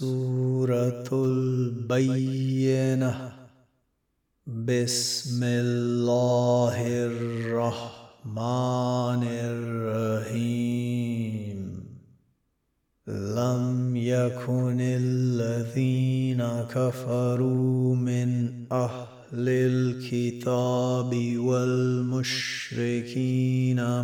سورة البينة. بسم الله الرحمن الرحيم. لم يكن الذين كفروا من أهل الكتاب والمشركين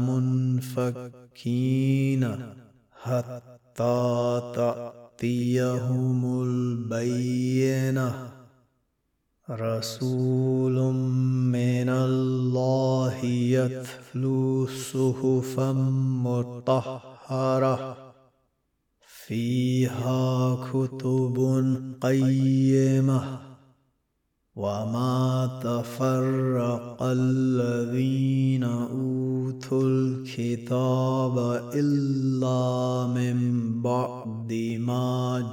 منفكين حتى تأتيهم البينة. رسول من الله يتلو صحفا مطهرة. فيها كتب قيمة. وما تفرق الذين أوتوا الكتاب إلا من بعد ما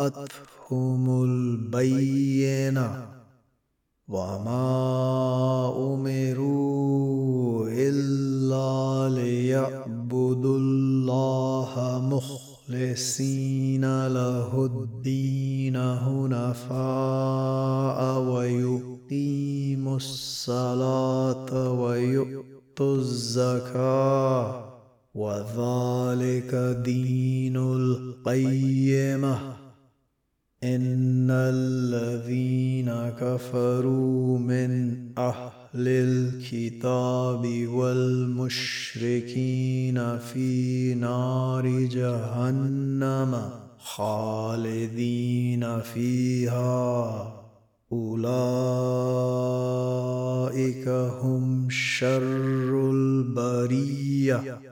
جاءتهم البينة وما أمروا إلا ليعبدوا الله مخلصين له الدين هنفاء ويقيموا الصلاة ويؤتوا الزكاة. وذلك دين القيمة. إن الذين كفروا من أهل للكتاب والمشركين في نار جهنم خالدين فيها. أولئك هم شر البرية.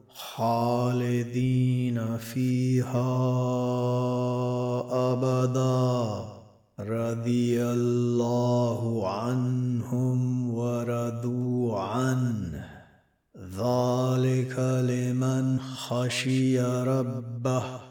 خالدين فيها أبدا. رضي الله عنهم ورضوا عنه. ذلك لمن خشي ربه.